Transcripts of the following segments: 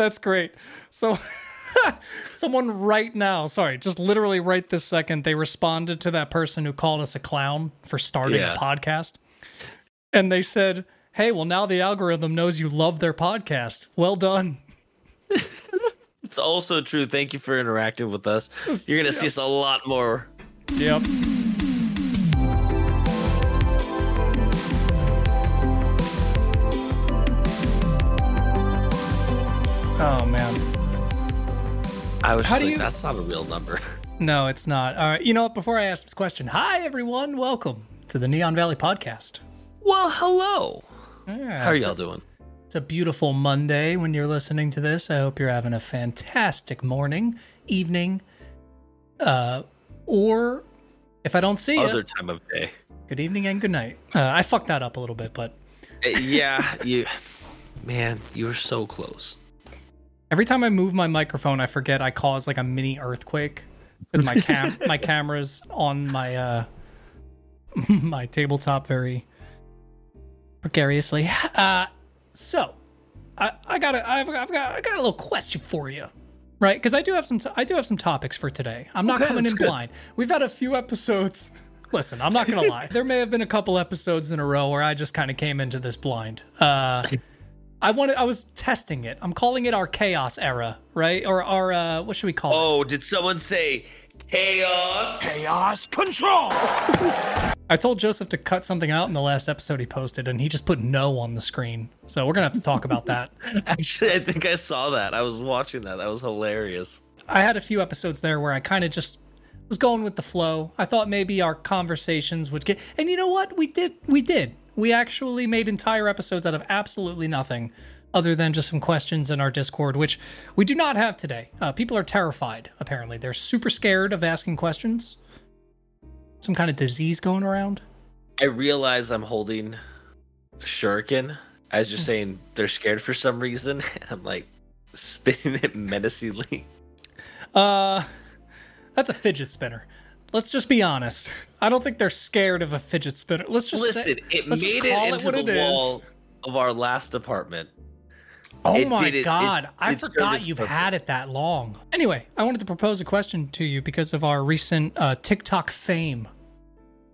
That's great. So, someone right now, sorry, just literally right this second, they responded to that person who called us a clown for starting Yeah. a podcast. And they said, Hey, well, now the algorithm knows you love their podcast. Well done. It's also true. Thank you for interacting with us. You're gonna see us a lot more. Yep. Oh, man. I was How do like, you- that's not a real number. No, it's not. All right. You know what? Before I ask this question, hi, everyone. Welcome to the Neon Valley Podcast. Well, hello. Yeah, How are y'all a- doing? It's a beautiful Monday when you're listening to this. I hope you're having a fantastic morning, evening, uh, or if I don't see you, Other time of day. good evening and good night. Uh, I fucked that up a little bit, but Uh, yeah, you. Man, you were so close. Every time I move my microphone, I forget I cause like a mini earthquake because my cam my camera's on my uh my tabletop very precariously. Uh, so I I got a I've, I've got I got a little question for you. Right, because I do have some t- I do have some topics for today. I'm not Okay, coming in good. blind. We've had a few episodes. Listen, I'm not gonna lie. There may have been a couple episodes in a row where I just kind of came into this blind. Uh, I wanted I was testing it. I'm calling it our chaos era, right? Or our uh, what should we call it? Oh, did someone say chaos? Chaos control! I told Joseph to cut something out in the last episode he posted, and he just put no on the screen. So we're gonna have to talk about that. Actually, I think I saw that. I was watching that. That was hilarious. I had a few episodes there where I kind of just was going with the flow. I thought maybe our conversations would get, and you know what? We did. We did. We actually made entire episodes out of absolutely nothing, other than just some questions in our Discord, which we do not have today. Uh, people are terrified. Apparently, they're super scared of asking questions. Some kind of disease going around. I realize I'm holding a shuriken. I was just saying they're scared for some reason. I'm like spinning it menacingly. Uh, that's a fidget spinner. Let's just be honest. I don't think they're scared of a fidget spinner. Let's just Listen, say, it made it into what the it is. wall of our last apartment. Oh It my it- it- god, I it forgot you've purpose. had it that long. Anyway, I wanted to propose a question to you because of our recent uh, TikTok fame.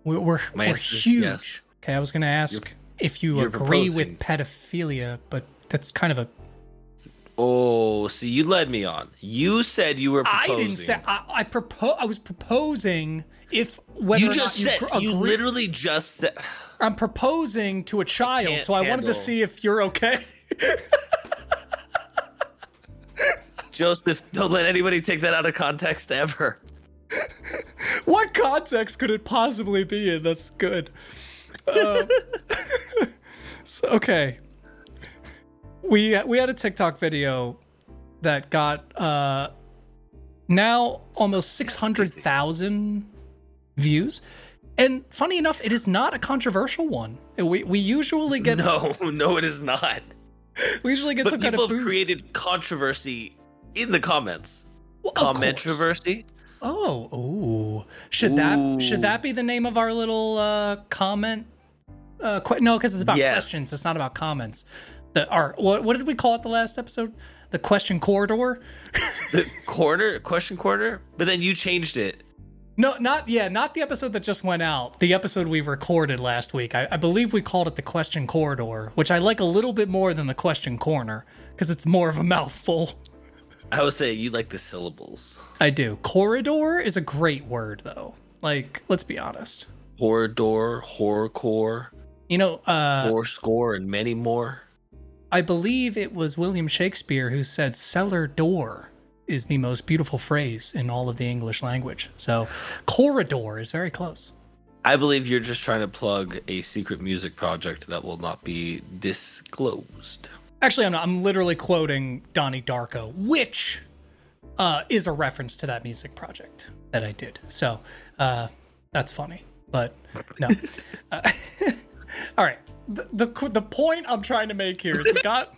We're we're, we're huge. yes. Okay, I was going to ask You're- if you agree proposing. with pedophilia, but that's kind of a. Oh, see, you led me on. You said you were proposing. I didn't say I, I propose. I was proposing if whether You just said. you, You literally just said. I'm proposing to a child, so I wanted to see if you're okay. Joseph, don't let anybody take that out of context ever. what context could it possibly be in? That's good. Um, so, okay. We we had a TikTok video that got uh now almost 600,000 views. And funny enough, it is not a controversial one. We we usually get No, no, it is not. we usually get But some kind people of have boost. created controversy in the comments. Well. Commentroversy. Oh, ooh. Should that should that be the name of our little uh comment? Uh, que- no, because it's about Yes. questions. It's not about comments. The our what what did we call it the last episode? The question corridor. The corner, question corner. But then you changed it. No, not yeah, not the episode that just went out. The episode we recorded last week. I, I believe we called it the question corridor, which I like a little bit more than the question corner because it's more of a mouthful. I would say you like the syllables. I do. Corridor is a great word though. Like, let's be honest. Corridor, horrorcore, You know, uh, four score, and many more. I believe it was William Shakespeare who said cellar door is the most beautiful phrase in all of the English language. So corridor is very close. I believe you're just trying to plug a secret music project that will not be disclosed. Actually, I'm not. I'm literally quoting Donnie Darko, which uh, is a reference to that music project that I did. So uh, that's funny, but no. Uh, all right. The, the the point I'm trying to make here is we got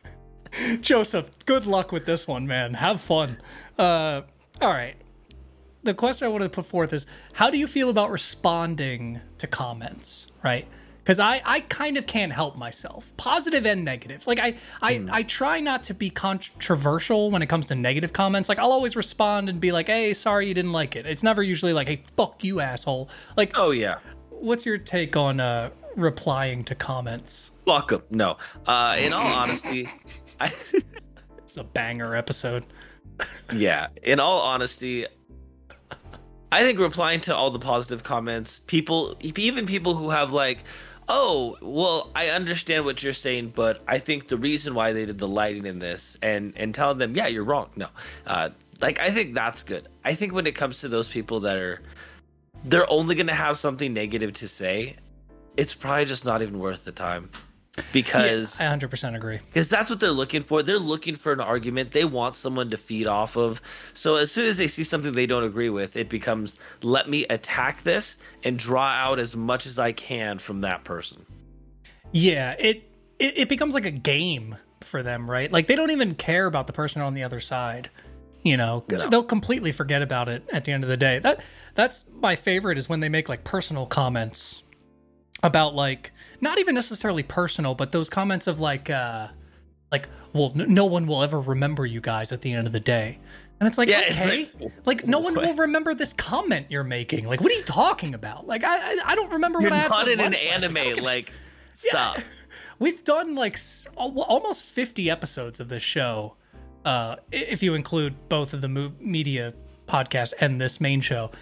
Joseph. Good luck with this one, man. Have fun. Uh, all right. The question I want to put forth is: How do you feel about responding to comments? Right? because I, I kind of can't help myself positive and negative like i I, Hmm. I try not to be controversial when it comes to negative comments like i'll always respond and be like hey sorry you didn't like it it's never usually like hey fuck you asshole like Oh yeah. what's your take on uh replying to comments Fuck 'em. No. Uh, in all honesty, I. it's a banger episode yeah in all honesty i think replying to all the positive comments people even people who have like oh well i understand what you're saying but i think the reason why they did the lighting in this and and telling them yeah you're wrong no uh like i think that's good i think when it comes to those people that are they're only going to have something negative to say it's probably just not even worth the time because yeah, i 100% agree because that's what they're looking for. They're looking for an argument. They want someone to feed off of. So as soon as they see something they don't agree with, it becomes let me attack this and draw out as much as I can from that person. Yeah, it, it it becomes like a game for them, right? Like they don't even care about the person on the other side. You know, No. they'll completely forget about it at the end of the day. That that's my favorite is when they make like personal comments about like not even necessarily personal, but those comments of like uh like well n- no one will ever remember you guys at the end of the day. And it's like Yeah, it's like, like, no one will remember this comment you're making. Like what are you talking about? Like I I, I don't remember You're what I had not in an. Anime. give Like, stop. We've done like almost 50 episodes of this show, uh, if you include both of the mo- media podcast and this main show.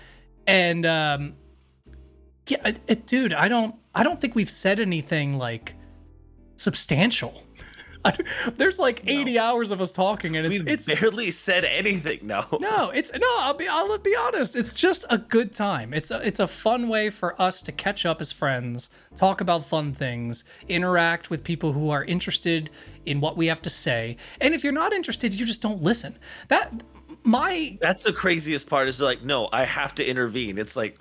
And um, yeah, it, it- dude, I don't, I don't think we've said anything like substantial. There's like 80 hours of us talking, and it's We it's barely said anything. No. no, it's no. I'll be. I'll be honest. It's just a good time. It's a. It's a fun way for us to catch up as friends, talk about fun things, interact with people who are interested in what we have to say. And if you're not interested, you just don't listen. That my That's the craziest part. Is like, no, I have to intervene. It's like,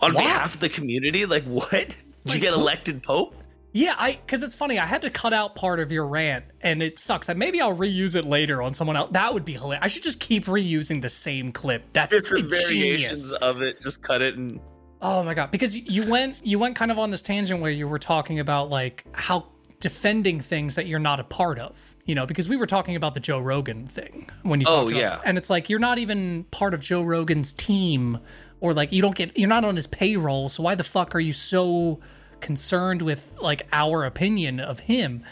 on Why? behalf of the community. Like, what? Did you get elected pope? yeah. I because it's funny. I had to cut out part of your rant, and it sucks. And maybe I'll reuse it later on someone else. That would be hilarious. I should just keep reusing the same clip. That's Different variations of it. Just cut it and Oh my god! Because you went you went kind of on this tangent where you were talking about like how defending things that you're not a part of. You know, because we were talking about the Joe Rogan thing when you Oh, yeah. this. and it's like you're not even part of Joe Rogan's team, or like you don't get you're not on his payroll. So why the fuck are you so concerned with like our opinion of him?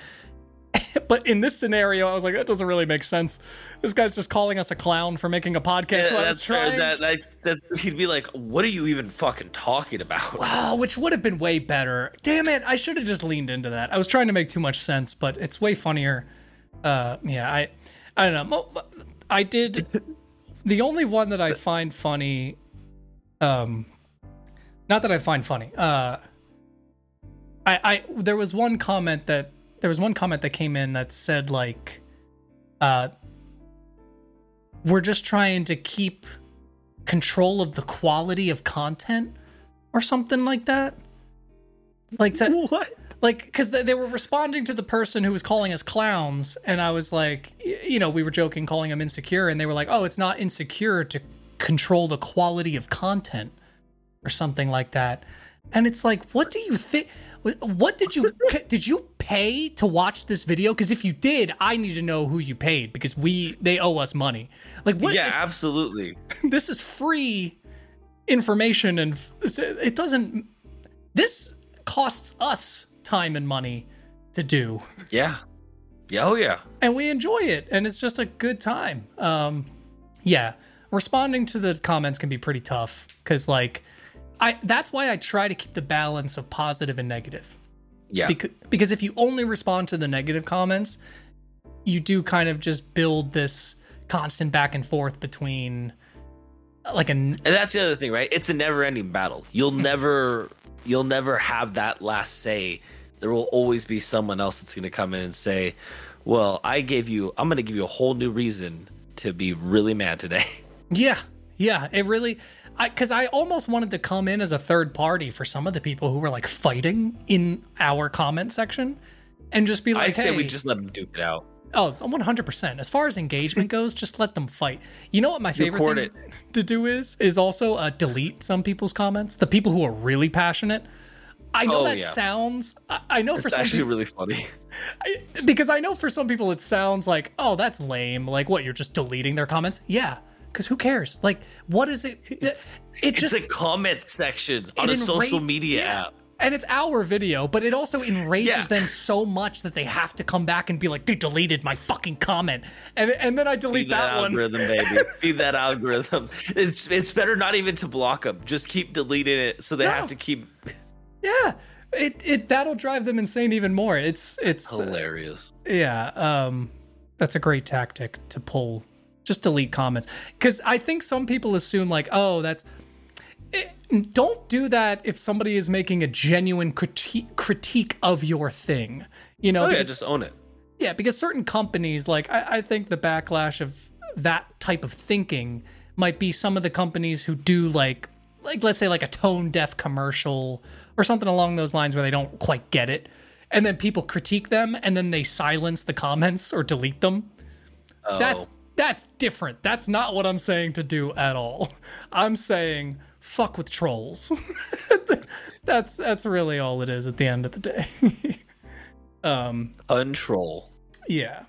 but in this scenario, I was like, that doesn't really make sense. This guy's just calling us a clown for making a podcast. Yeah, that's trying That, that, that he'd be like, "What are you even fucking talking about?" Oh, which would have been way better. Damn it! I should have just leaned into that. I was trying to make too much sense, but it's way funnier. Uh, yeah, I, I don't know. I did. The only one that I find funny, um, not that I find funny. Uh, I, I there was one comment that there was one comment that came in that said like, uh, we're just trying to keep control of the quality of content or something like that. Like to, what? like because they, they were responding to the person who was calling us clowns and i was like you know we were joking calling them insecure and they were like oh it's not insecure to control the quality of content or something like that and it's like what do you think what did you did you pay to watch this video because if you did i need to know who you paid because we they owe us money like what Yeah, absolutely. this is free information and it doesn't this costs us time and money to do Yeah. Yeah. Oh yeah. and we enjoy it and it's just a good time um yeah responding to the comments can be pretty tough because like i that's why i try to keep the balance of positive and negative Yeah. because, because if you only respond to the negative comments you do kind of just build this constant back and forth between uh, like an and that's the other thing, right? It's a never-ending battle. You'll never, you'll never have that last say. There will always be someone else that's going to come in and say, "Well, I gave you. I'm going to give you a whole new reason to be really mad today." Yeah, yeah, it really. I because I almost wanted to come in as a third party for some of the people who were like fighting in our comment section, and just be like, I'd say we just let them duke it out. Oh, oh, one hundred percent." As far as engagement goes, just let them fight. You know what my favorite Record thing to do is is also uh, delete some people's comments. The people who are really passionate, I know Oh, that yeah. sounds. I, I know for some actually people, really funny. I, because I know for some people it sounds like, oh, that's lame. Like, what? You're just deleting their comments? Yeah, because who cares? Like, what is it? It It's just a comment section on it a social media yeah. app. And it's our video, but it also enrages Yeah. them so much that they have to come back and be like, they deleted my fucking comment. And and then I delete that, that, one. algorithm, baby. Feed that algorithm. It's it's better not even to block them. Just keep deleting it, so they No. have to keep. Yeah. It it that'll drive them insane even more. It's it's uh, Hilarious. yeah, um that's a great tactic to pull. Just delete comments. Cuz I think some people assume like, "Oh, that's it, don't do that if somebody is making a genuine critique critique of your thing. You know, Oh yeah, just own it. Yeah, because certain companies, like I, I think the backlash of that type of thinking might be some of the companies who do like like let's say like a tone deaf commercial or something along those lines where they don't quite get it. And then people critique them and then they silence the comments or delete them. Oh, That's that's different. That's not what I'm saying to do at all. I'm saying fuck with trolls. that's that's really all it is at the end of the day. um untroll. yeah.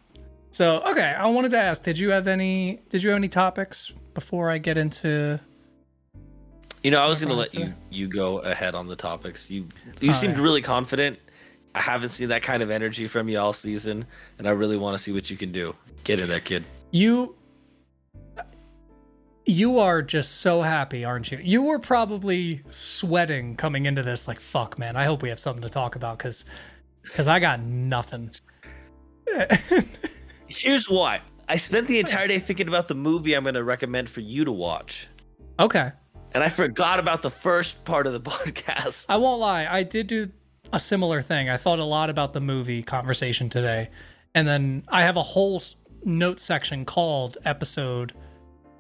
So okay, I wanted to ask: Did you have any? Did you have any topics before I get into? You know, I was gonna let you you go ahead on the topics. You you seemed really confident. I haven't seen that kind of energy from you all season, and I really want to see what you can do. Get in there, kid. You. You are just so happy, aren't you? You were probably sweating coming into this, like fuck, man. I hope we have something to talk about because, because I got nothing. Here's why. I spent the entire day thinking about the movie I'm going to recommend for you to watch, okay, and I forgot about the first part of the podcast. I won't lie. I did do a similar thing. I thought a lot about the movie conversation today, and then I have a whole note section called episode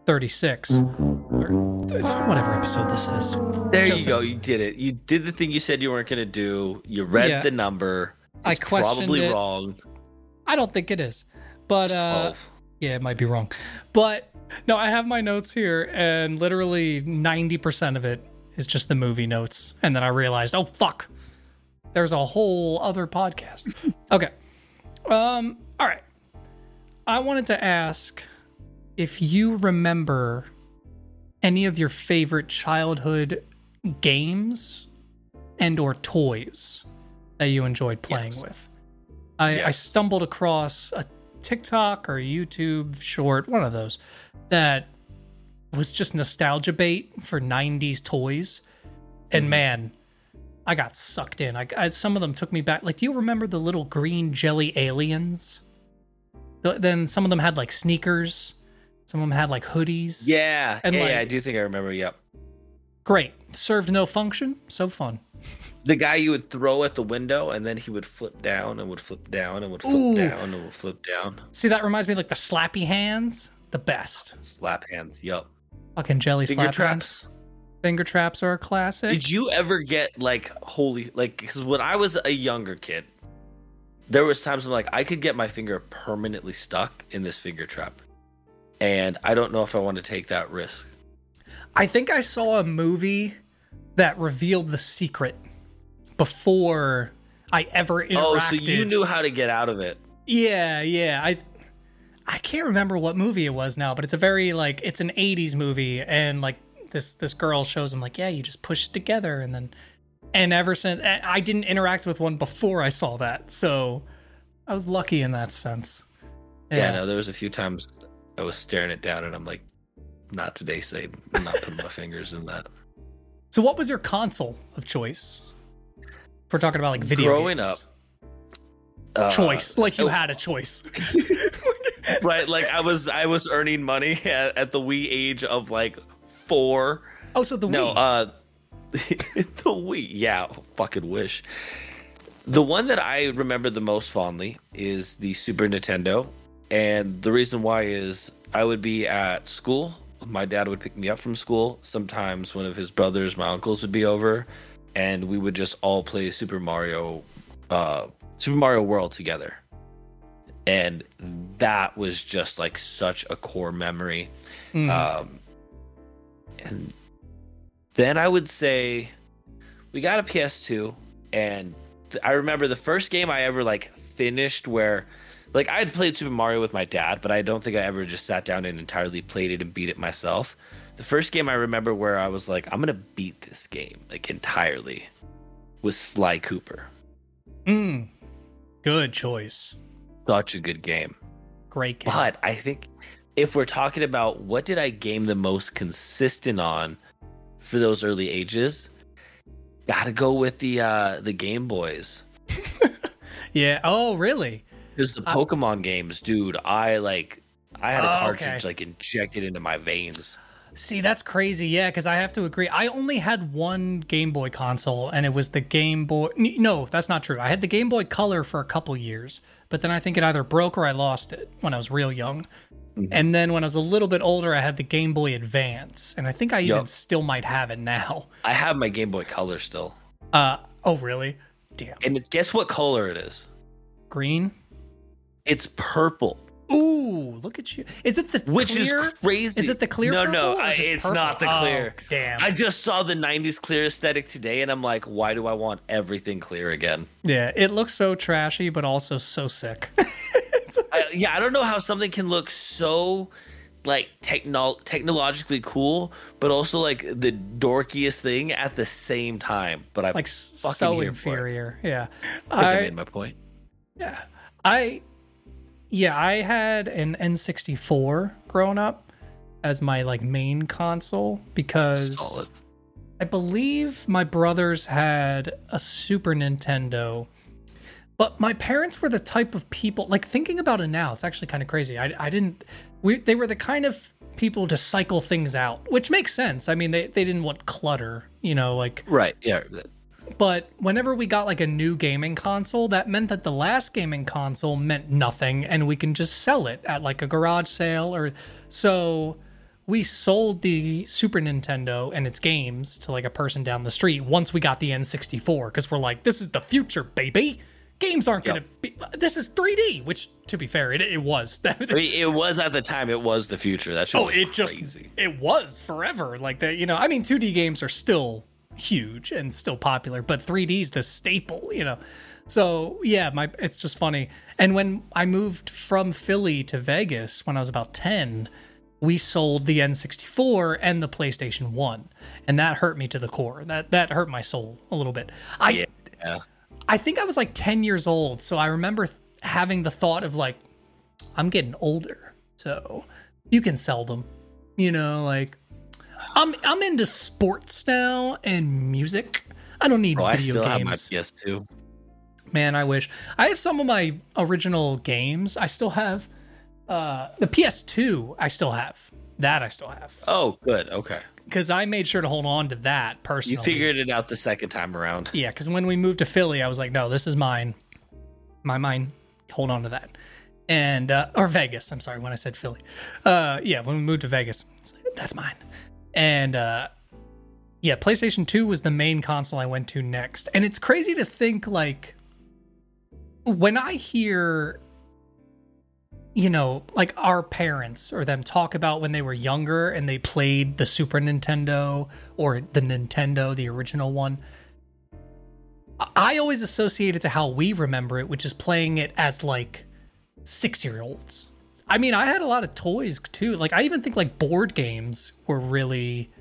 thirty-six, or th- whatever episode this is. There Joseph. you go. You did it. You did the thing you said you weren't going to do. You read Yeah. the number. I It's questioned probably it. wrong. I don't think it is, but uh, yeah, it might be wrong. But no, I have my notes here, and literally ninety percent of it is just the movie notes, and then I realized, oh fuck, there's a whole other podcast. okay, um, all right. I wanted to ask if you remember any of your favorite childhood games and or toys that you enjoyed playing Yes. with. I, I stumbled across a TikTok or YouTube short, one of those, that was just nostalgia bait for 90s toys. And Mhm. man, I got sucked in. I, I some of them took me back. Like, do you remember the little green jelly aliens? The- then some of them had like sneakers. Some of them had like hoodies. Yeah, And yeah, like- yeah, I do think I remember. Yep. Great. Served no function. So fun. The guy you would throw at the window, and then he would flip down and would flip down and would flip Ooh. down and would flip down. See, that reminds me of like the slappy hands. The best. Slap hands. Yep. Fucking jelly Finger slap hands. traps. Finger traps are a classic. Did you ever get like holy like? Because when I was a younger kid, there was times I'm like I could get my finger permanently stuck in this finger trap, and I don't know if I want to take that risk. I think I saw a movie that revealed the secret before I ever interacted. Oh, so you knew how to get out of it? Yeah, yeah. I I can't remember what movie it was now, but it's a very like it's an 80s movie and like this this girl shows him like, yeah, you just push it together and then and ever since I didn't interact with one before I saw that. So I was lucky in that sense. Yeah. no, there was a few times I was staring it down, and I'm like, not today, Sade. I'm not putting my fingers in that. So what was your console of choice? If we're talking about like video Growing games. Uh, choice. Like you so- had a choice. right like i was i was earning money at, at the wee age of like four Oh, so the no Wii. uh the wii yeah fucking wish. The one that i remember the most fondly is the super nintendo. And the reason why is i would be at school. My dad would pick me up from school. Sometimes one of his brothers my uncles would be over. And we would just all play super mario uh super mario world together. And that was just like such a core memory. Mm. um and then i would say we got a ps2 and th- I remember the first game I ever like finished where like I had played Super Mario with my dad, but I don't think I ever just sat down and entirely played it and beat it myself. The first game I remember where I was like, I'm gonna beat this game like entirely was Sly Cooper. Mm. Good choice. Such a good game. Great game. But I think if we're talking about what did I game the most consistent on for those early ages, gotta go with the uh the Game Boys. yeah. Oh, really? Because the Uh, Pokemon games, dude, I like I had a Oh, cartridge okay. like injected into my veins. See, that's crazy. Yeah, because I have to agree. I only had one Game Boy console, and it was the Game Boy. No, that's not true. I had the Game Boy Color for a couple years, but then I think it either broke or I lost it when I was real young. Mhm. And then when I was a little bit older, I had the Game Boy Advance, and I think I even still might have it now. I have my Game Boy Color still. Uh oh, really? Damn. And guess what color it is? Green. It's purple, Ooh, look at you. Is it the which clear? is crazy. Is it the clear? No, no, I, it's purple? not the Oh, clear. damn. I just saw the 90s clear aesthetic today and I'm like, why do I want everything clear again? yeah, it looks so trashy, but also so sick. I, yeah, I don't know how something can look so like techno- technologically cool, but also like the dorkiest thing at the same time. But I'm like fucking so here for it. inferior. Yeah. I I I made my point. yeah. I yeah, I had an N64 growing up as my like main console because Solid. I believe my brothers had a Super Nintendo. But my parents were the type of people like thinking about it now, it's actually kind of crazy. I I didn't we they were the kind of people to cycle things out, which makes sense. I mean, they they didn't want clutter, you know, like Right. Yeah. but whenever we got like a new gaming console, that meant that the last gaming console meant nothing and we can just sell it at like a garage sale or so we sold the Super Nintendo and its games to like a person down the street once we got the N64 because we're like, this is the future, baby. Games aren't Yep. gonna be. This is 3D, which to be fair, it, it was. I mean, it was at the time. It was the future. That shit oh, it just it was forever. Like that, you know. I mean, 2D games are still huge and still popular, but 3D's the staple, you know. So yeah, my it's just funny. And when I moved from Philly to Vegas when I was about 10, we sold the N64 and the PlayStation 1, and that hurt me to the core. That that hurt my soul a little bit. I Yeah. I think I was like 10 years old, so I remember th- having the thought of like, I'm getting older, so you can sell them. You know, like I'm I'm into sports now and music. I don't need Bro, I video still have my games. PS2. Man, I wish I have some of my original games. I still have uh the PS2. I still have that. I still have Oh, good. Okay. because I made sure to hold on to that personally. You figured it out the second time around. Yeah, because when we moved to Philly, I was like, no, this is mine. My mine. Hold on to that. And, uh, or Vegas. I'm sorry when I said Philly. Uh, yeah, when we moved to Vegas, like, that's mine. And, uh, yeah, PlayStation 2 was the main console I went to next. And it's crazy to think, like, when I hear, you know, like our parents or them talk about when they were younger and they played the Super Nintendo or the Nintendo, the original one. I always associate it to how we remember it, which is playing it as like six year olds. I mean, I had a lot of toys too. Like, I even think like board games were really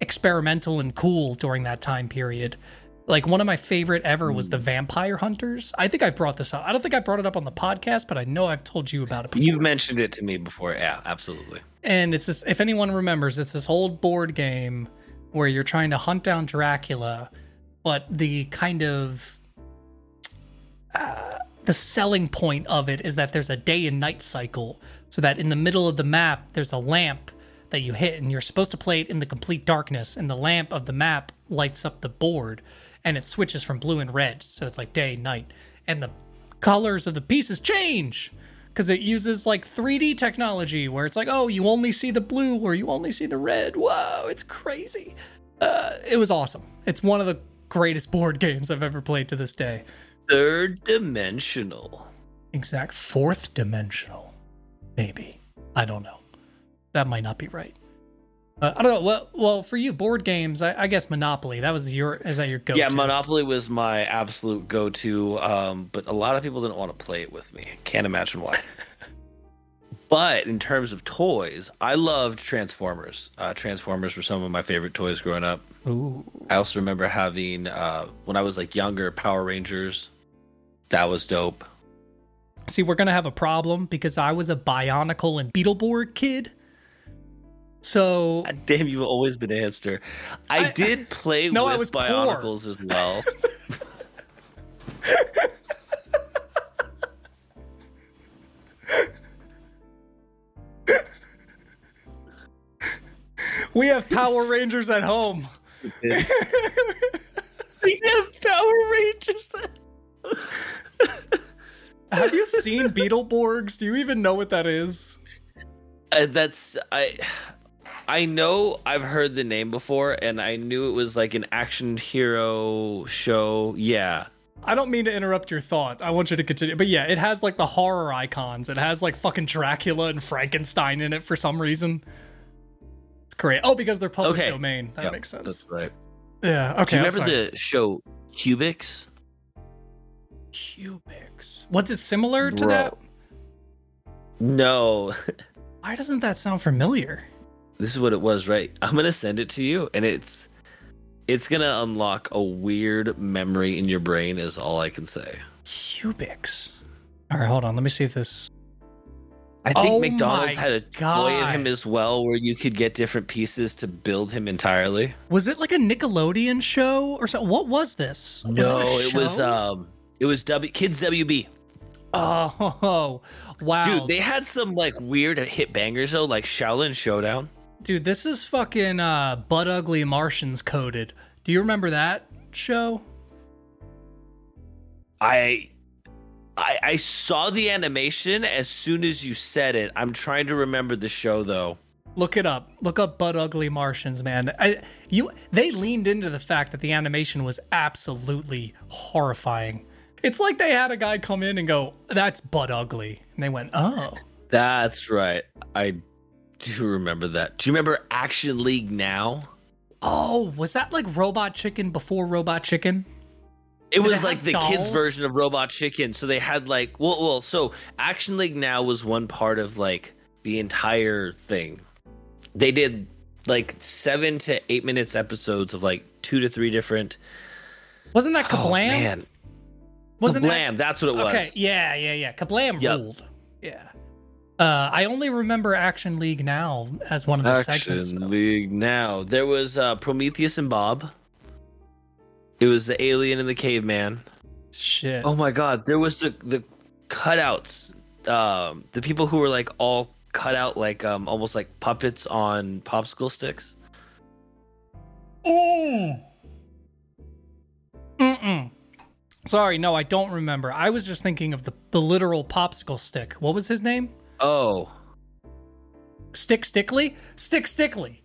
experimental and cool during that time period. Like, one of my favorite ever was the Vampire Hunters. I think I brought this up. I don't think I brought it up on the podcast, but I know I've told you about it before. You've mentioned it to me before. Yeah, absolutely. and it's this if anyone remembers it's this old board game where you're trying to hunt down dracula but the kind of uh, the selling point of it is that there's a day and night cycle so that in the middle of the map there's a lamp that you hit and you're supposed to play it in the complete darkness and the lamp of the map lights up the board and it switches from blue and red so it's like day night and the colors of the pieces change because it uses like 3D technology where it's like, oh, you only see the blue or you only see the red. Whoa, it's crazy. Uh, it was awesome. It's one of the greatest board games I've ever played to this day. Third dimensional. Exact fourth dimensional, maybe. I don't know. That might not be right. Uh, I don't know. Well, well, for you, board games, I, I guess Monopoly. That was your. Is that your go? Yeah, Monopoly was my absolute go-to, um, but a lot of people didn't want to play it with me. Can't imagine why. but in terms of toys, I loved Transformers. Uh, Transformers were some of my favorite toys growing up. Ooh. I also remember having uh, when I was like younger, Power Rangers. That was dope. See, we're gonna have a problem because I was a Bionicle and Beetleborg kid. So God damn, you've always been a hipster. I, I- did play No, I with was poor. Bionicles as well. we have Power Rangers at home. we have Power Rangers. Have you seen Beetleborgs? Do you even know what that is? Uh, that's I. I know I've heard the name before, and I knew it was like an action hero show. Yeah, I don't mean to interrupt your thought. I want you to continue. But yeah, it has like the horror icons. It has like fucking Dracula and Frankenstein in it for some reason. It's great. Oh, because they're public Okay. domain. That Yep, makes sense. That's right. Yeah. Okay. Do you remember the show Cubix? Cubix? Was it similar to Bro. that? No, Why doesn't that sound familiar? This is what it was. Right, I'm gonna send it to you, and it's it's gonna unlock a weird memory in your brain. Is all I can say. Cubix. All right, hold on. Let me see if this. I think Oh McDonald's had a toy in him as well, where you could get different pieces to build him entirely. Was it like a Nickelodeon show or something? What was this? Was no, it, it was um, it was W Kids WB. Oh, wow. Dude, they had some like weird hit bangers though, like Shaolin Showdown. Dude, this is fucking uh, butt ugly Martians coded. Do you remember that show? I, I I saw the animation as soon as you said it. I'm trying to remember the show though. Look it up. Look up butt ugly Martians, man. I, you they leaned into the fact that the animation was absolutely horrifying. It's like they had a guy come in and go, "That's butt ugly," and they went, "Oh." That's right. I do you remember that. Do you remember Action League Now? Oh, was that like Robot Chicken before Robot Chicken? It Did was have like the dolls? kids version of Robot Chicken. So they had like well, well, so Action League Now was one part of like the entire thing. They did like seven to eight minutes episodes of like two to three different. Wasn't that Oh, man, Wasn't Kablam! That's what it was. Okay, yeah, yeah, yeah. Kablam Yep. ruled. Yeah. Uh, I only remember Action League now as one of the segments. Action League Now. There was uh, Prometheus and Bob. It was the alien and the caveman. Shit. Oh my god, there was the the cutouts. Um, the people who were like all cut out like um almost like puppets on popsicle sticks. Mm. Mm-mm. Sorry, no, I don't remember. I was just thinking of the, the literal popsicle stick. What was his name? Oh, Stick Stickley? Stick Stickley.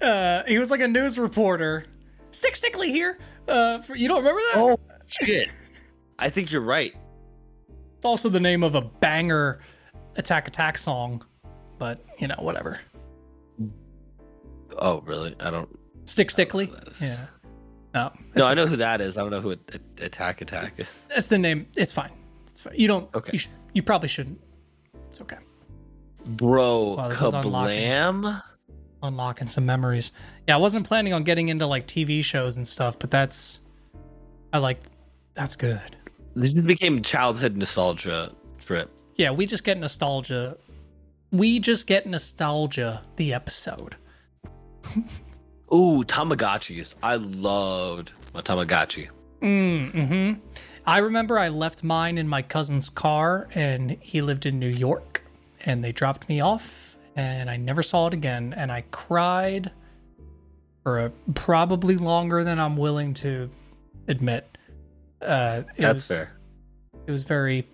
Uh, he was like a news reporter. Stick Stickley here. Uh, for, you don't remember that? oh shit! I think you're right. It's also the name of a banger Attack Attack song, but you know, whatever. Oh really? I don't. Stick Stickley. is. Yeah. No, No, I know who that is. I don't know who a, a- Attack Attack is. that's the name. It's fine. It's fine. You don't. Okay. You, sh- you probably shouldn't. It's okay. Bro, Wow, this is unlocking. Kablam! unlocking some memories. Yeah, I wasn't planning on getting into like TV shows and stuff, but that's I like that's good. This just became childhood nostalgia trip. Yeah, we just get nostalgia. We just get nostalgia the episode. Ooh, Tamagotchis. I loved my Tamagotchi. Mm, hmm I remember I left mine in my cousin's car and he lived in New York and they dropped me off and I never saw it again and I cried for a, probably longer than I'm willing to admit. Uh, That's was- fair. it was very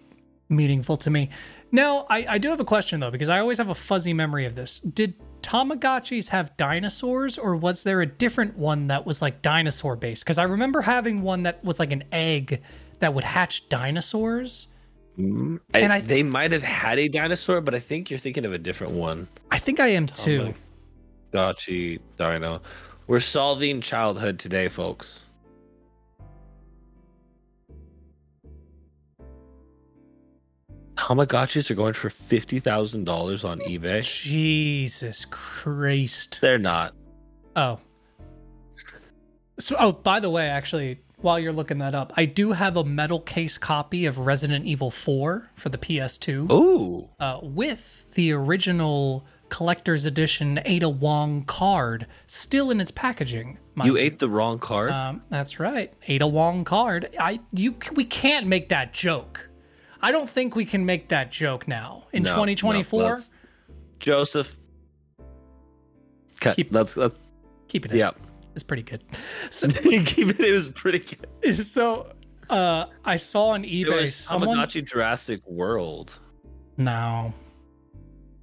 meaningful to me. Now, I, I do have a question though, because I always have a fuzzy memory of this. Did Tamagotchis have dinosaurs, or was there a different one that was like dinosaur based? Because I remember having one that was like an egg that would hatch dinosaurs. Mm, And I, I- they might have had a dinosaur, but I think you're thinking of a different one. I think I am too. Tamagotchi Dino. We're solving childhood today, folks. Tamagotchis are going for fifty thousand dollars on eBay. Jesus Christ. They're not. Oh. So, oh, by the way, actually, while you're looking that up, I do have a metal case copy of Resident Evil 4 for the PS2 Oh, uh, with the original collector's edition Ada Wong card still in its packaging. you ate the wrong card. Um, that's right, Ada Wong card. I you we can't make that joke. I don't think we can make that joke now in No, no, 2024. let's- Joseph. Cut. Keep- let's, let's Keep it yeah. It's pretty good. So, it. Was pretty good. so uh, I saw on eBay someone. Tamagotchi Jurassic World. No,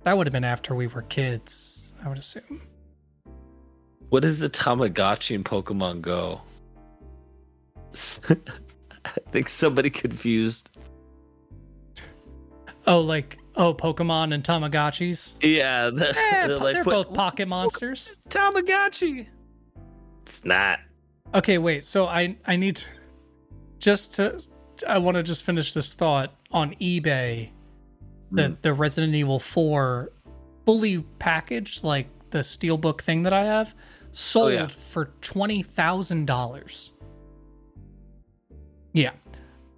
that would have been after we were kids. I would assume. What is the Tamagotchi in Pokemon Go? I think somebody confused. Oh, like oh, Pokemon and Tamagotchis. Yeah, they're, Eh, they're they're, like both "What- pocket monsters. Tamagotchi. It's not. Okay, wait. So I I need to, just to I want to just finish this thought on eBay. The Mm. the Resident Evil 4 fully packaged like the steelbook thing that I have sold Oh, yeah. for $20,000. Yeah.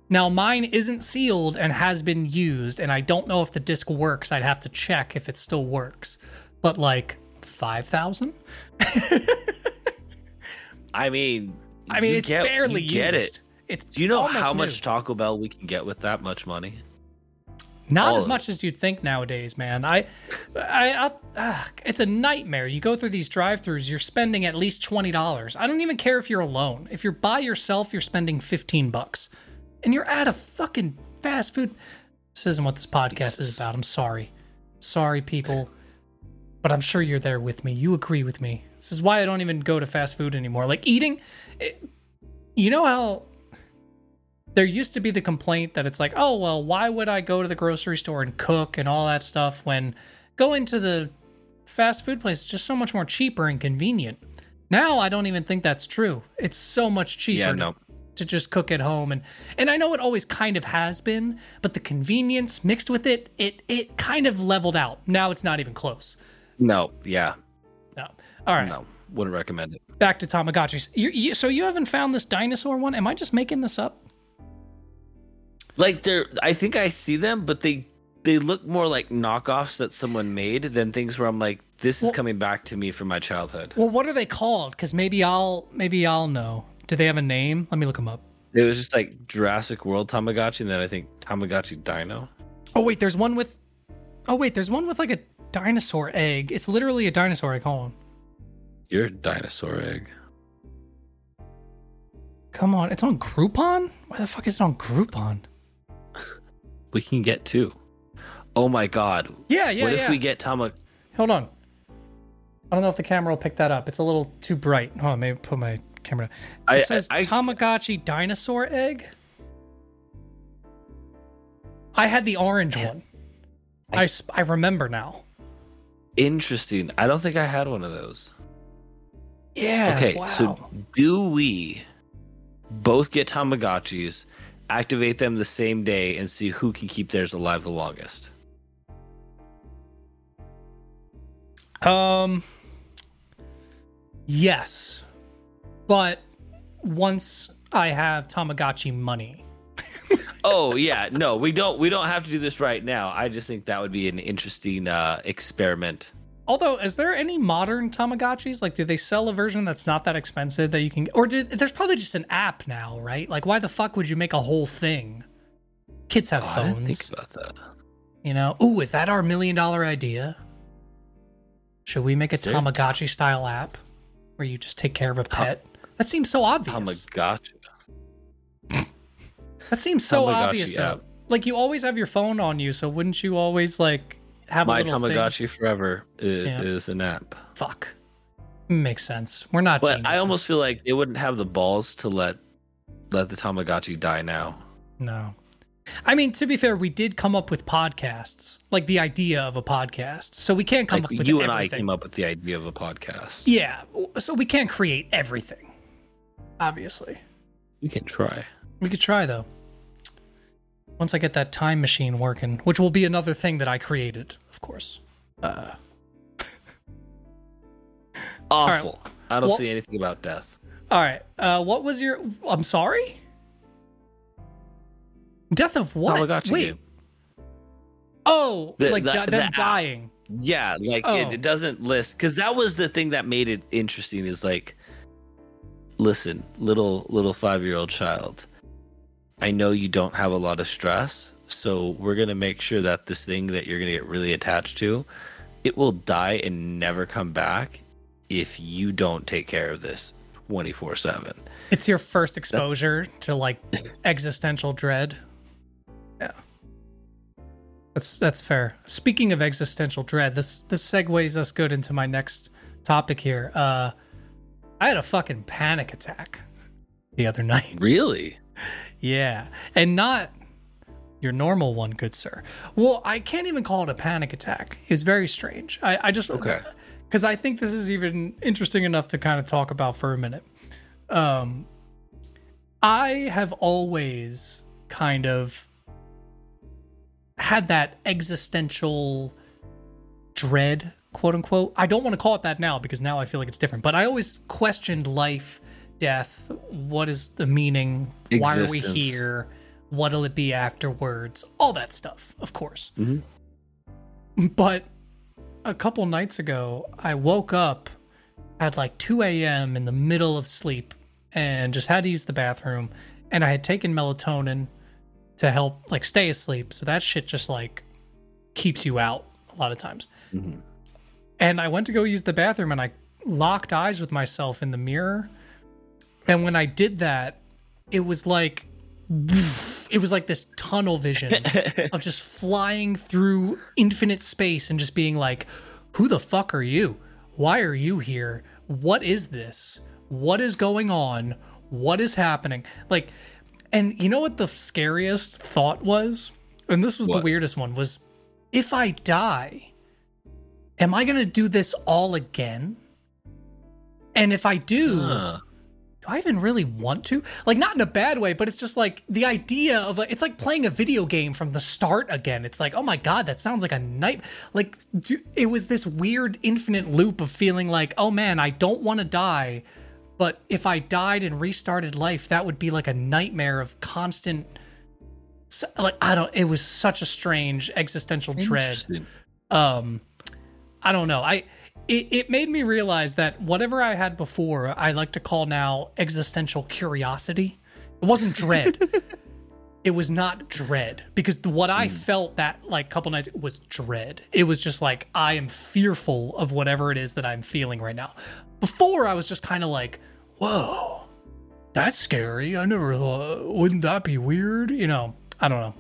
Now mine isn't sealed and has been used and I don't know if the disc works. I'd have to check if it still works. But like 5,000? I mean, I mean, you it's get, barely you get used. it. It's Do you know how new. much Taco Bell we can get with that much money? Not all as much as you'd think nowadays, man. I, I, I it's a nightmare. You go through these drive-throughs, you're spending at least twenty dollars. I don't even care if you're alone. If you're by yourself, you're spending fifteen bucks, and you're at a fucking fast food. This isn't what this podcast is about. I'm sorry, sorry, people, but I'm sure you're there with me. You agree with me. This is why I don't even go to fast food anymore. Like eating, it, you know how there used to be the complaint that it's like, oh, well, why would I go to the grocery store and cook and all that stuff when going to the fast food place is just so much more cheaper and convenient? Now I don't even think that's true. It's so much cheaper Yeah, to- no. to just cook at home and and I know it always kind of has been, but the convenience mixed with it, it it kind of leveled out. Now it's not even close. No, yeah, No. All right. no, wouldn't recommend it. Back to Tamagotchis. You, you, so you haven't found this dinosaur one? Am I just making this up? Like they're, I think I see them, but they they look more like knockoffs that someone made than things where I'm like, this is Well- coming back to me from my childhood. Well, what are they called? Because maybe I'll maybe I'll know. Do they have a name? Let me look them up. It was just like Jurassic World Tamagotchi, and then I think Tamagotchi Dino. Oh wait, there's one with. Oh wait, there's one with like a dinosaur egg. It's literally a dinosaur egg. Hold on. You're dinosaur egg. Come on, it's on Groupon. Why the fuck is it on Groupon? We can get two. Oh my god. Yeah, yeah, what yeah. if we get Tama? Hold on. I don't know if the camera will pick that up. It's a little too bright. Hold on, maybe put my camera. Down. It I, says I, I, Tamagotchi dinosaur egg. I had the orange one. I, I, remember now. Interesting. I don't think I had one of those. Yeah. Okay, wow. so do we both get Tamagotchis, activate them the same day, and see who can keep theirs alive the longest? Um. Yes, but once I have Tamagotchi money, oh yeah, no, we don't. We don't have to do this right now. I just think that would be an interesting uh, experiment. although is there any modern Tamagotchis? Like, do they sell a version that's not that expensive that you can? Or do, there's probably just an app now, right? Like, why the fuck would you make a whole thing? Kids have Oh, I phones, think about that. you know. Ooh, is that our million dollar idea? Should we make a Tamagotchi style app where you just take care of a pet? That seems so obvious. Tamagotchi. That seems so Tamagotchi obvious though. app. Like you always have your phone on you, so wouldn't you always like have My a little thing? Tamagotchi forever is, Yeah. is an app. Fuck. Makes sense. We're not. But I geniuses. almost feel like they wouldn't have the balls to let let the Tamagotchi die now. no. I mean, to be fair, we did come up with podcasts, like the idea of a podcast. So we can't come Like up with you and everything. I came up with the idea of a podcast. Yeah, so we can't create everything. Obviously, We can try. we could try though. Once I get that time machine working, which will be another thing that I created, of course. Uh, Awful. I don't Well- see anything about death. all right. Uh, what was your? I'm sorry. Death of what? Tamagotchi Wait. game. Oh, The- like the- di- the them app. dying. Yeah, like Oh. it, it doesn't list because that was the thing that made it interesting. Is like, listen, little little five year old child, I know you don't have a lot of stress, so we're gonna make sure that this thing that you're gonna get really attached to, it will die and never come back if you don't take care of this twenty four seven. It's your first exposure to like existential dread. Yeah. That's that's fair. Speaking of existential dread, this this segues us good into my next topic here. Uh I had a fucking panic attack the other night. Really? Yeah. And not your normal one, good sir. Well, I can't even call it a panic attack. It's very strange. I, I just Okay. because I think this is even interesting enough to kind of talk about for a minute. Um, I have always kind of had that existential dread, quote unquote. I don't want to call it that now because now I feel like it's different, but I always questioned life, death, what is the meaning? Why are we here? What'll it be afterwards? All that stuff, of course. Mhm. But a couple nights ago, I woke up at like 2 a.m. in the middle of sleep and just had to use the bathroom. And I had taken melatonin to help like stay asleep. So that shit just like keeps you out a lot of times. Mhm. And I went to go use the bathroom and I locked eyes with myself in the mirror. And when I did that, it was like it was like this tunnel vision of just flying through infinite space and just being like, who the fuck are you? Why are you here? What is this? What is going on? What is happening? Like, and you know what the scariest thought was? And this was the weirdest one was if I die, am I going to do this all again? And if I do, Huh. I even really want to? Like, not in a bad way, but it's just like the idea of like, it's like playing a video game from the start again. It's like, oh my God, that sounds like a night. Like, do, it was this weird infinite loop of feeling like, oh man, I don't want to die. But if I died and restarted life, that would be like a nightmare of constant. Like, I don't, it was such a strange existential dread um i don't know i it, it made me realize that whatever i had before i like to call now existential curiosity. It wasn't dread. It was not dread because what i hmm. felt that like couple nights was dread. It was just like i am fearful of whatever it is that i'm feeling right now. Before i was just kind of like whoa that's scary. I never thought wouldn't that be weird? You know i don't know.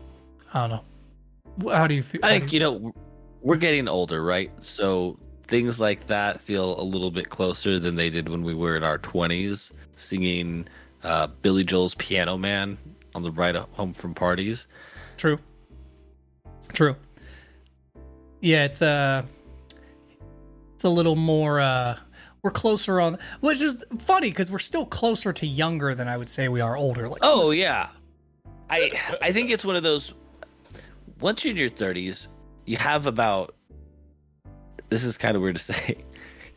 I don't know. How do you feel? I think you know we're getting older, right? So things like that feel a little bit closer than they did when we were in our twenties, singing uh, Billy Joel's "Piano Man" on the ride home from parties. True. True. Yeah, it's uh it's a little more uh we're closer on which is funny because we're still closer to younger than I would say we are older. Like Oh this- yeah, I I think it's one of those. Once you're in your thirties, you have about. This is kind of weird to say.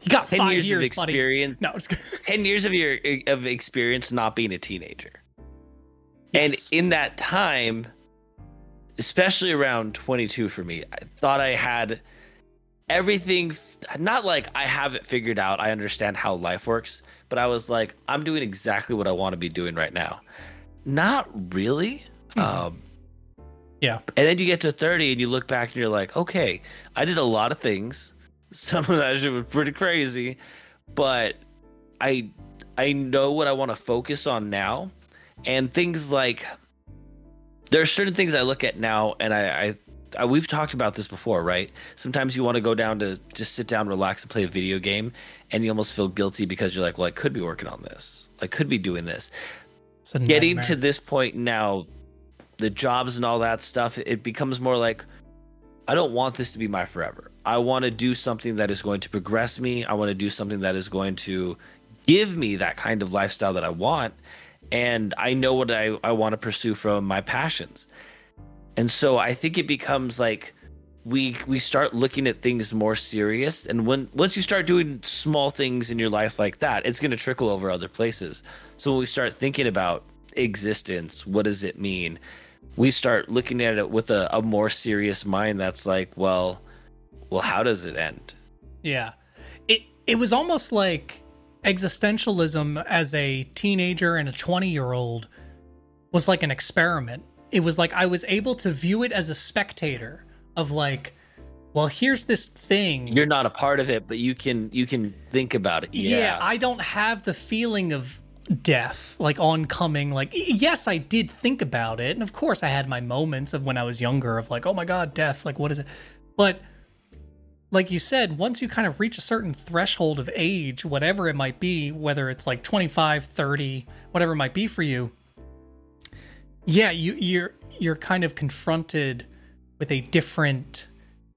You got Ten five years, years, of buddy. experience. No, it's good. 10 years of your of experience not being a teenager. And in that time, especially around 22 for me, I thought I had everything not like I have it figured out. I understand how life works, but I was like I'm doing exactly what I want to be doing right now. Not really. Um Yeah. and then you get to 30 and you look back and you're like, okay, I did a lot of things. Some of that shit was pretty crazy, but I I know what I want to focus on now. And things like there are certain things I look at now and I, I, I we've talked about this before, right? Sometimes you want to go down to just sit down, relax and play a video game and you almost feel guilty because you're like, well, I could be working on this. I could be doing this getting to this point now the jobs and all that stuff, it becomes more like I don't want this to be my forever. I want to do something that is going to progress me. I want to do something that is going to give me that kind of lifestyle that I want. And I know what I, I want to pursue from my passions. And so I think it becomes like we we start looking at things more serious and when once you start doing small things in your life like that it's going to trickle over other places so when we start thinking about existence what does it mean we start looking at it with a, a more serious mind that's like well well how does it end? Yeah. It it was almost like existentialism as a teenager and a 20 year old was like an experiment. It was like i was able to view it as a spectator of like well here's this thing. You're not a part of it but you can you can think about it. Yeah, yeah. I don't have the feeling of death like oncoming like yes i did think about it. And of course i had my moments of when i was younger of like oh my god death like what is it? But like you said once you kind of reach a certain threshold of age whatever it might be whether it's like 25 30 whatever it might be for you yeah you you're you're kind of confronted with a different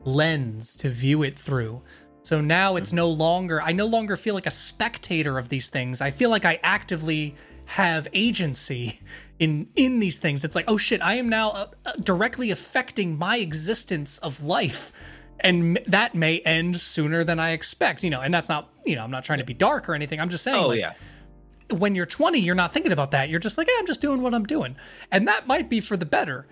lens to view it through. So now it's no longer, I no longer feel like a spectator of these things. I feel like I actively have agency in in these things. It's like, oh shit, I am now uh, uh, directly affecting my existence of life. And m- that may end sooner than I expect, you know. And that's not, you know, I'm not trying to be dark or anything. I'm just saying, oh like, yeah when you're 20, you're not thinking about that. You're just like, hey, I'm just doing what I'm doing. And that might be for the better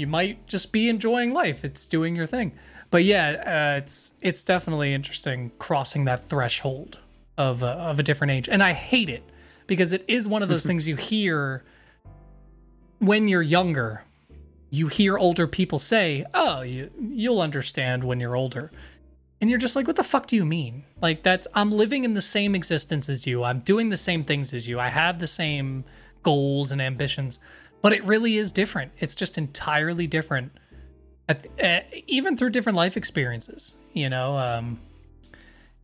you might just be enjoying life. It's doing your thing. But yeah, uh, it's it's definitely interesting crossing that threshold of a, of a different age, and I hate it because it is one of those things you hear when you're younger. You hear older people say, "Oh, you you'll understand when you're older." And you're just like, what the fuck do you mean? Like that's I'm living in the same existence as you. I'm doing the same things as you. I have the same goals and ambitions but it really is different. It's just entirely different, at, uh, even through different life experiences. You know, um,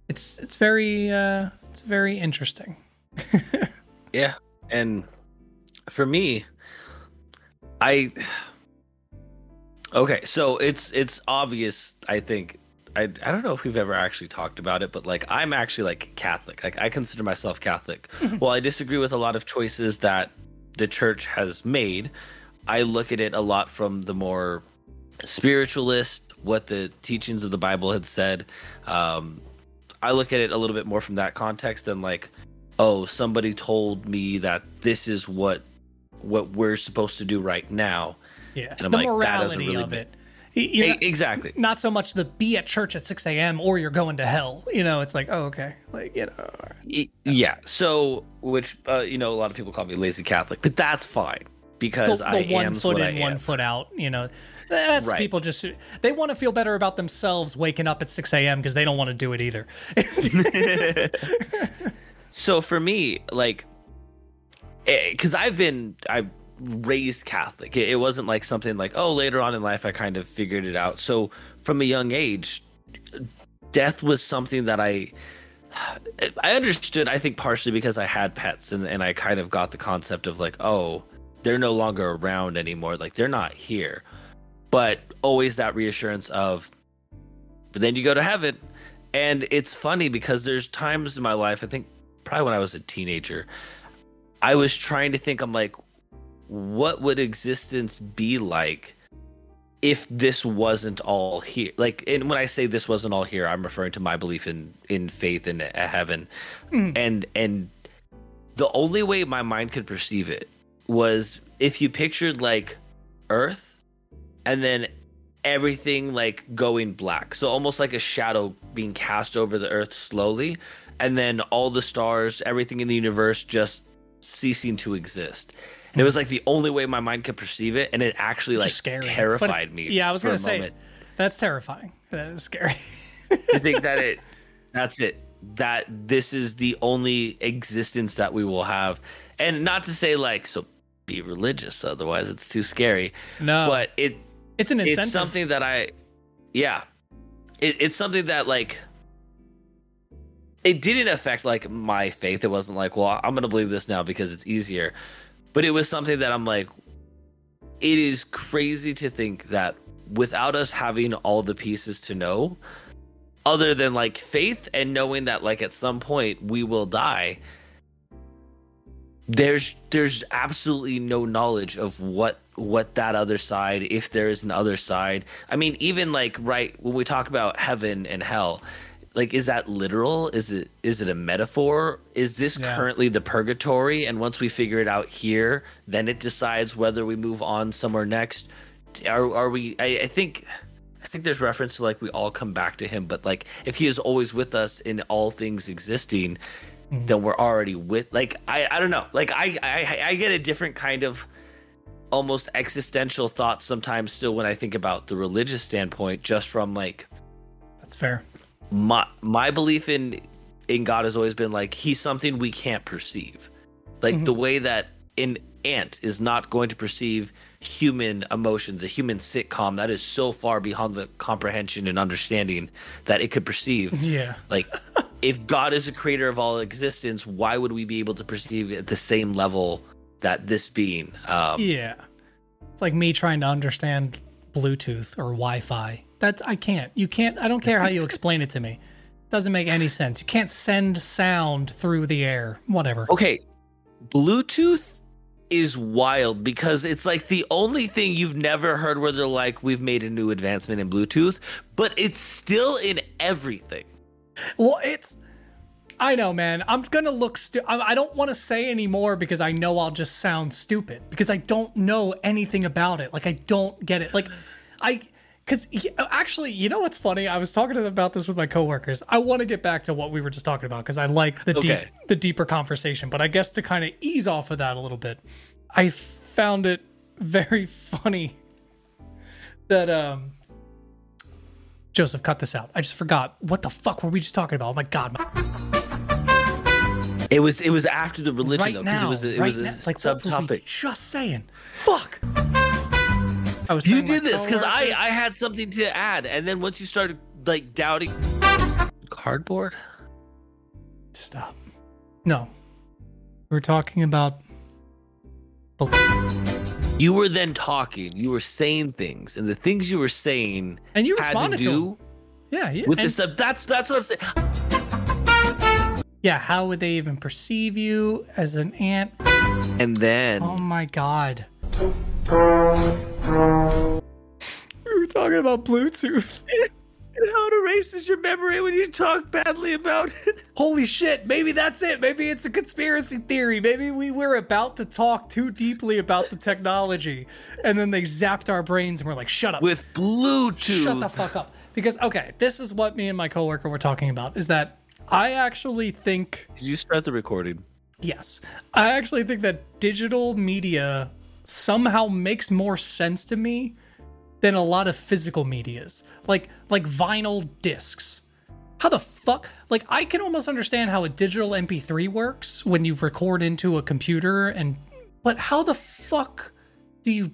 it's it's very uh, it's very interesting. yeah, and for me, I okay. So it's it's obvious. I think I, I don't know if we've ever actually talked about it, but like I'm actually like Catholic. Like I consider myself Catholic. well, I disagree with a lot of choices that the church has made, I look at it a lot from the more spiritualist, what the teachings of the Bible had said. Um, I look at it a little bit more from that context than like, oh, somebody told me that this is what what we're supposed to do right now. Yeah, and I'm the like, morality really of it. You're not, exactly. Not so much the be at church at 6 a.m. or you're going to hell. You know, it's like, oh, okay. Like, you know. Yeah. So, which, uh, you know, a lot of people call me lazy Catholic, but that's fine because the, the I one am foot in, one foot out, you know. That's right. people just they want to feel better about themselves waking up at 6 a.m. because they don't want to do it either. so for me, like, because eh, I've been I've raised Catholic. It, it wasn't like something like, oh, later on in life I kind of figured it out. So from a young age, death was something that I I understood. I think partially because I had pets and and I kind of got the concept of like, oh, they're no longer around anymore. Like they're not here. But always that reassurance of, but then you go to heaven. And it's funny because there's times in my life, I think probably when I was a teenager, I was trying to think, I'm like, what would existence be like if this wasn't all here? Like and when i say this wasn't all here i'm referring to my belief in in faith in heaven. Mm. and and the only way my mind could perceive it was if you pictured like earth and then everything like going black. So almost like a shadow being cast over the earth slowly and then all the stars everything in the universe just ceasing to exist and it was like the only way my mind could perceive it, and it actually like scary. terrified me. Yeah, I was gonna say moment. that's terrifying. That is scary. I think that it that's it. That this is the only existence that we will have. And not to say like so be religious, otherwise it's too scary. No. But it it's an incentive. It's something that I yeah. It, it's something that like it didn't affect like my faith. It wasn't like, well, I'm gonna believe this now because it's easier but it was something that I'm like, it is crazy to think that without us having all the pieces to know, other than like faith and knowing that like at some point we will die, there's there's absolutely no knowledge of what what that other side if there is an other side. I mean even like right when we talk about heaven and hell like is that literal? Is it is it a metaphor? Is this Yeah. currently the purgatory? And once we figure it out here then it decides whether we move on somewhere next. Are, are we I, I think i think there's reference to like we all come back to him but like if he is always with us in all things existing mm-hmm. then we're already with like i i don't know. Like i i i get a different kind of almost existential thoughts sometimes still when i think about the religious standpoint just from like That's fair. My my belief in in God has always been like he's something we can't perceive. Like the way that an ant is not going to perceive human emotions, a human sitcom that is so far beyond the comprehension and understanding that it could perceive. Yeah. Like if God is the creator of all existence, why would we be able to perceive at the same level that this being? Um Yeah. It's like me trying to understand Bluetooth or Wi-Fi. That's I can't. You can't I don't care how you explain it to me. Doesn't make any sense. You can't send sound through the air. Whatever. Okay, Bluetooth is wild because it's like the only thing you've never heard where they're like, we've made a new advancement in Bluetooth, but it's still in everything. Well, it's I know, man. I'm gonna look. Stu- I, I don't want to say anymore because I know I'll just sound stupid because I don't know anything about it. Like I don't get it. Like I, because actually, you know what's funny? I was talking about this with my coworkers. I want to get back to what we were just talking about because I like the deep, the deeper conversation. But I guess to kind of ease off of that a little bit, I found it very funny that um. Joseph, cut this out. I just forgot. What the fuck were we just talking about? Oh my god, my It was it was after the religion right though because now, it was a, it right was a now. Like, what were we subtopic. just saying. Fuck. I was. You saying my did this because I I had something to add, and then once you started like doubting cardboard, stop. No, we were talking about. you were then talking, you were saying things, and the things you were saying And you had to responded to. Yeah, yeah. with and- this. That's that's what I'm saying. yeah. How would they even perceive you as an ant? And then Oh my god. Talking about Bluetooth. how it erases your memory when you talk badly about it. Holy shit, maybe that's it. Maybe it's a conspiracy theory. Maybe we were about to talk too deeply about the technology and then they zapped our brains and we're like, shut up. With Bluetooth. Shut the fuck up. Because okay, this is what me and my coworker were talking about is that I actually think Did you start the recording? yes. I actually think that digital media somehow makes more sense to me than a lot of physical medias. Like like vinyl discs. How the fuck? Like I can almost understand how a digital MP3 works when you record into a computer and but how the fuck do you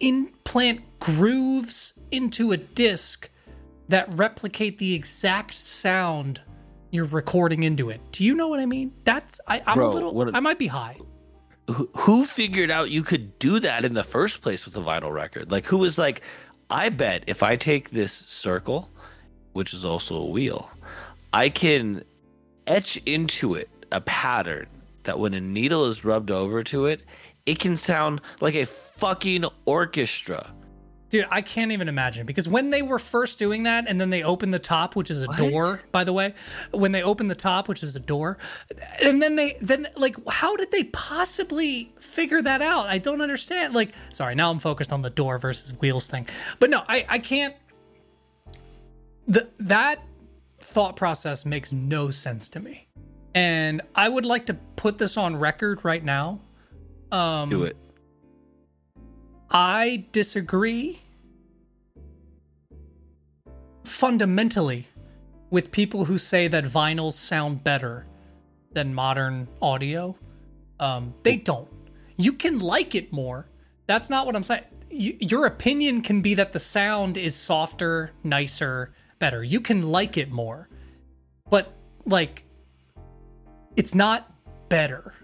implant grooves into a disc that replicate the exact sound you're recording into it. Do you know what I mean? That's I, I'm Bro, a little. what I might be high. Who, figured out you could do that in the first place with a vinyl record? Like, who was like, I bet if I take this circle, which is also a wheel, I can etch into it a pattern that when a needle is rubbed over to it, it can sound like a fucking orchestra. Dude, I can't even imagine because when they were first doing that and then they opened the top, which is a What? door, by the way, when they opened the top, which is a door, and then they then like how did they possibly figure that out? I don't understand. Like, sorry, now I'm focused on the door versus wheels thing. But no, I I can't the that thought process makes no sense to me. And I would like to put this on record right now. Um Do it. I disagree fundamentally with people who say that vinyls sound better than modern audio. Um, they don't. You can like it more. That's not what I'm saying. Y- your opinion can be that the sound is softer, nicer, better. You can like it more. But, like, it's not better.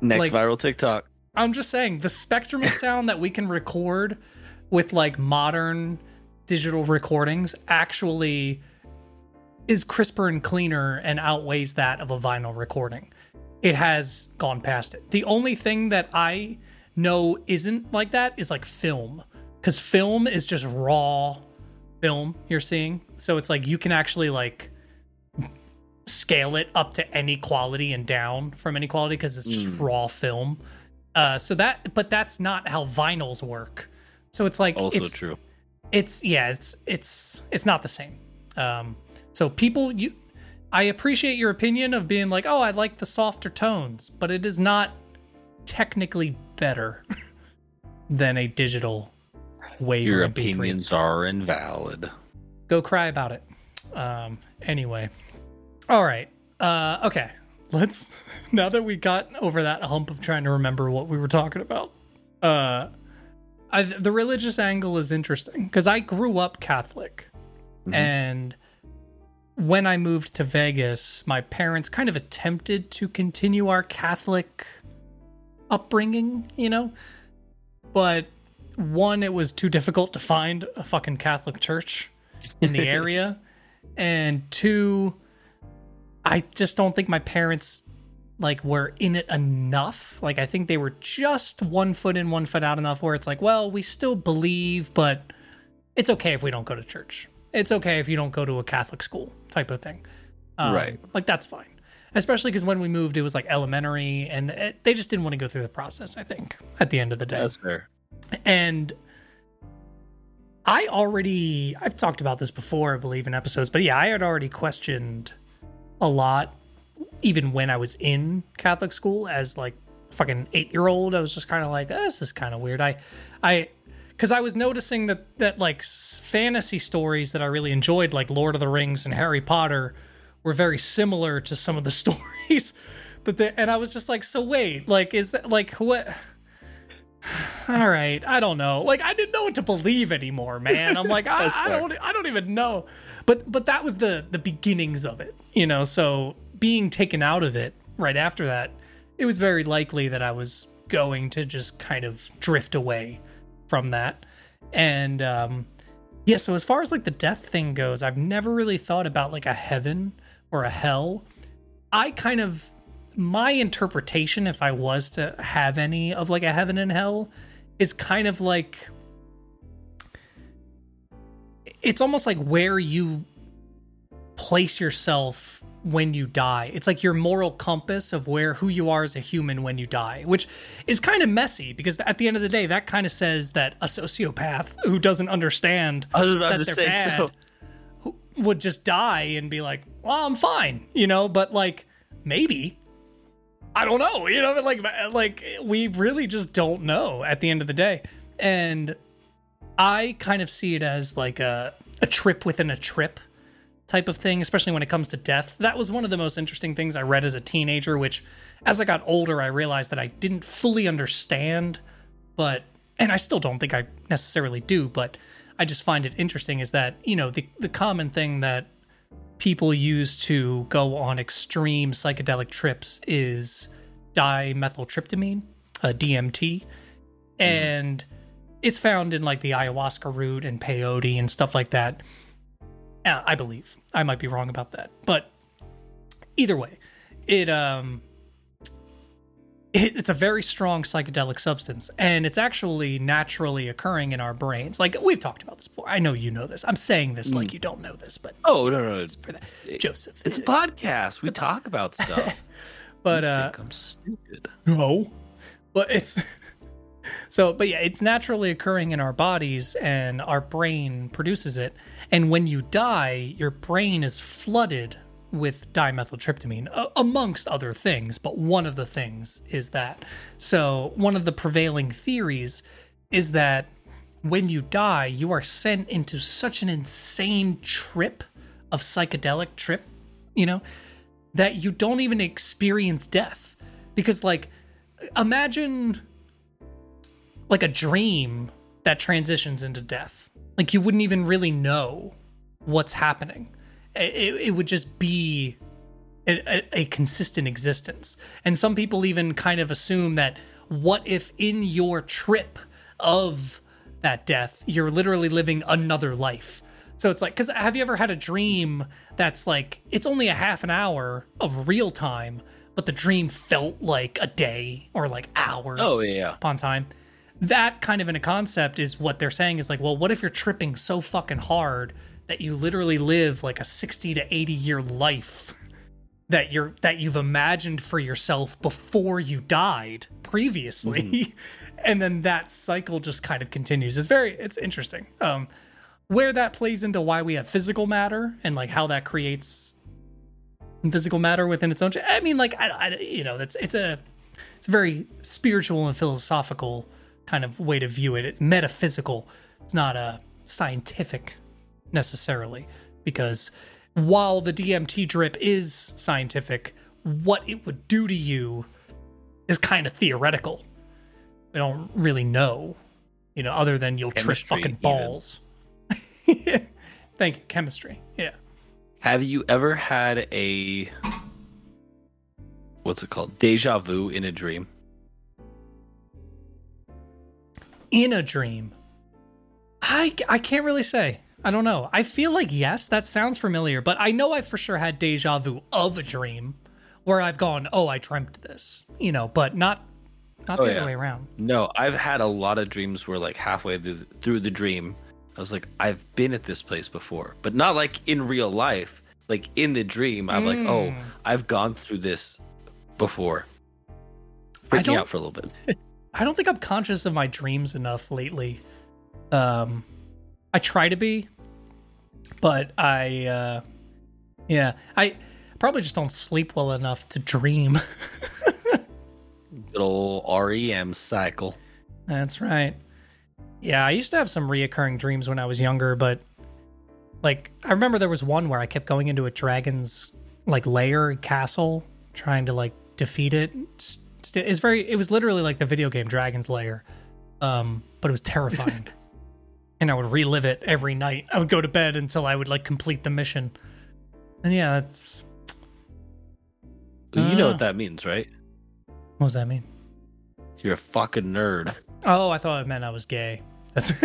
Next like- viral TikTok. I'm just saying the spectrum of sound that we can record with like modern digital recordings actually is crisper and cleaner and outweighs that of a vinyl recording. It has gone past it. The only thing that I know isn't like that is like film cuz film is just raw film you're seeing. So it's like you can actually like scale it up to any quality and down from any quality because it's just Mm. raw film. Uh, so that, but that's not how vinyls work. So it's like Also it's true. It's yeah, it's it's it's not the same. Um, so people, you, I appreciate your opinion of being like, oh, I like the softer tones, but it is not technically better than a digital wave. Your or MP3 opinions are invalid. go cry about it. Um, anyway, all right. Uh, okay, let's. Now that we got over that hump of trying to remember what we were talking about, uh, I, the religious angle is interesting because I grew up Catholic, Mhm. and when I moved to Vegas, my parents kind of attempted to continue our Catholic upbringing, you know, but one, it was too difficult to find a fucking Catholic church in the area. and two, I just don't think my parents like were in it enough. Like I think they were just one foot in, one foot out enough where it's like, well, we still believe, but it's okay if we don't go to church. It's okay if you don't go to a Catholic school type of thing. Um, Right. Like that's fine. Especially because when we moved, it was like elementary, and it, they just didn't want to go through the process. I think at the end of the day, That's fair. and I already I've talked about this before, I believe in episodes, but yeah, I had already questioned a lot even when I was in Catholic school as like fucking 8-year-old. I was just kind of like, "Eh, this is kind of weird. I I cuz I was noticing that that like fantasy stories that I really enjoyed like Lord of the Rings and Harry Potter were very similar to some of the stories But the, and I was just like, "So wait, like is that like what all right i don't know like i didn't know what to believe anymore man i'm like I, I don't i don't even know but but that was the the beginnings of it you know so being taken out of it right after that it was very likely that i was going to just kind of drift away from that. And um yeah so as far as like the death thing goes i've never really thought about like a heaven or a hell. I kind of my interpretation if i was to have any of like a heaven and hell is kind of like it's almost like where you place yourself when you die it's like your moral compass of where who you are as a human when you die which is kind of messy because at the end of the day that kind of says that a sociopath who doesn't understand I was about that they're bad so. would just die and be like, "Well, I'm fine," you know. But like, maybe I don't know, you know. Like, like we really just don't know at the end of the day, and I kind of see it as like a a trip within a trip type of thing, especially when it comes to death. That was one of the most interesting things I read as a teenager, which as I got older, I realized that I didn't fully understand, but and I still don't think I necessarily do, but I just find it interesting is that, you know, the the common thing that people use to go on extreme psychedelic trips is dimethyltryptamine, uh, DMT, and it's found in like the ayahuasca root and peyote and stuff like that. Uh, I believe I might be wrong about that, but either way, it um, it, it's a very strong psychedelic substance, and it's actually naturally occurring in our brains. Like we've talked about this before. I know you know this. I'm saying this like you don't know this, but Oh no no, it's, for that, Joseph. it's a podcast. We talk about stuff. but you uh, I'm stupid. No. But it's so but yeah, it's naturally occurring in our bodies and our brain produces it. And when you die, your brain is flooded with dimethyltryptamine amongst other things, but one of the things is that. So, one of the prevailing theories is that when you die, you are sent into such an insane trip of psychedelic trip, you know, that you don't even experience death because like imagine like a dream that transitions into death like you wouldn't even really know what's happening it, it, would just be a, a, a consistent existence and some people even kind of assume that what if in your trip of that death, you're literally living another life? So it's like, because have you ever had a dream that's like, it's only a half an hour of real time, but the dream felt like a day or like hours Oh yeah. upon time? That kind of in a concept is what they're saying is like, well, what if you're tripping so fucking hard that you literally live like a 60 to 80 year life that you're that you've imagined for yourself before you died previously? And then that cycle just kind of continues. It's very it's interesting. Um where that plays into why we have physical matter and like how that creates physical matter within its own i mean like i, I you know that's it's a it's a very spiritual and philosophical kind of way to view it it's metaphysical it's not a scientific necessarily because while the DMT drip is scientific, what it would do to you is kind of theoretical. We don't really know, you know, other than you'll trip fucking balls. Thank you, chemistry. Yeah. Have you ever had a what's it called? Deja vu in a dream? In a dream. I I can't really say. I don't know. I feel like yes, that sounds familiar, but I know I for sure had deja vu of a dream where I've gone, "Oh, I dreamt this." You know, but not not Oh, the yeah. other way around. No, I've had a lot of dreams where like halfway through through the dream, I was like, I've been at this place before, but not like in real life. Like in the dream, I'm like, oh, Mm. I've gone through this before. Freaking out for a little bit. I don't think I'm conscious of my dreams enough lately. Um, I try to be, but I, uh, yeah, I probably just don't sleep well enough to dream. Good old REM cycle. That's right. Yeah, I used to have some reoccurring dreams when I was younger, but like I remember there was one where I kept going into a dragon's like lair castle, trying to like defeat it. S- st- It's very. It was literally like the video game Dragon's Lair, um, but it was terrifying. and I would relive it every night. I would go to bed until I would like complete the mission. And yeah, that's You know what that means, right? what does that mean? You're a fucking nerd. Oh, I thought it meant I was gay. That's.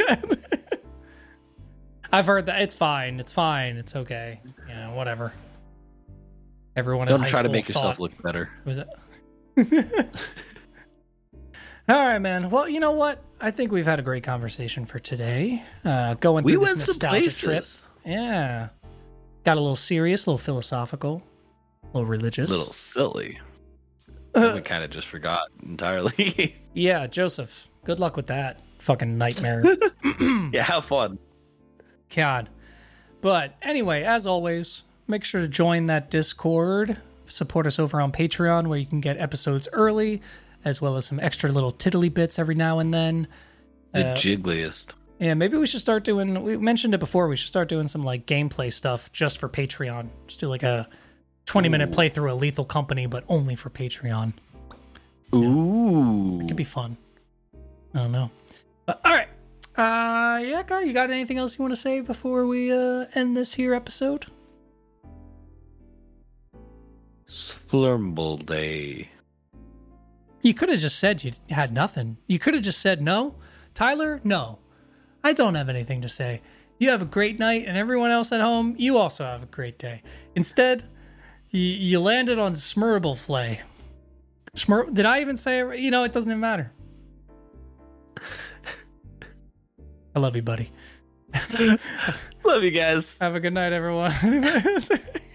I've heard that it's fine. It's fine. It's okay. You know, whatever. Everyone. Don't high try to make yourself thought- look better. Was it? All right, man. Well, you know what? I think we've had a great conversation for today. Uh, going through went this nostalgia trip. Yeah. Got a little serious, a little philosophical, a little religious. A little silly. Uh, we kind of just forgot entirely. yeah, Joseph. Good luck with that fucking nightmare. yeah, have fun. God. But anyway, as always, make sure to join that Discord. Support us over on Patreon where you can get episodes early, as well as some extra little tiddly bits every now and then. The Uh, jiggliest. Yeah, maybe we should start doing. We mentioned it before. We should start doing some like gameplay stuff just for Patreon. Just do like a twenty-minute Ooh. playthrough of Lethal Company, but only for Patreon. Ooh. It could be fun. I don't know. But all right, uh, yeah, guy, you got anything else you want to say before we uh end this here episode? Slurmble Day. You could have just said you had nothing. You could have just said no, Tyler. No, I don't have anything to say. You have a great night, and everyone else at home, you also have a great day. Instead, you, you landed on Smurble Flay. Smur- Did I even say it? You know, it doesn't even matter. I love you, buddy. Love you guys. Have a good night, everyone.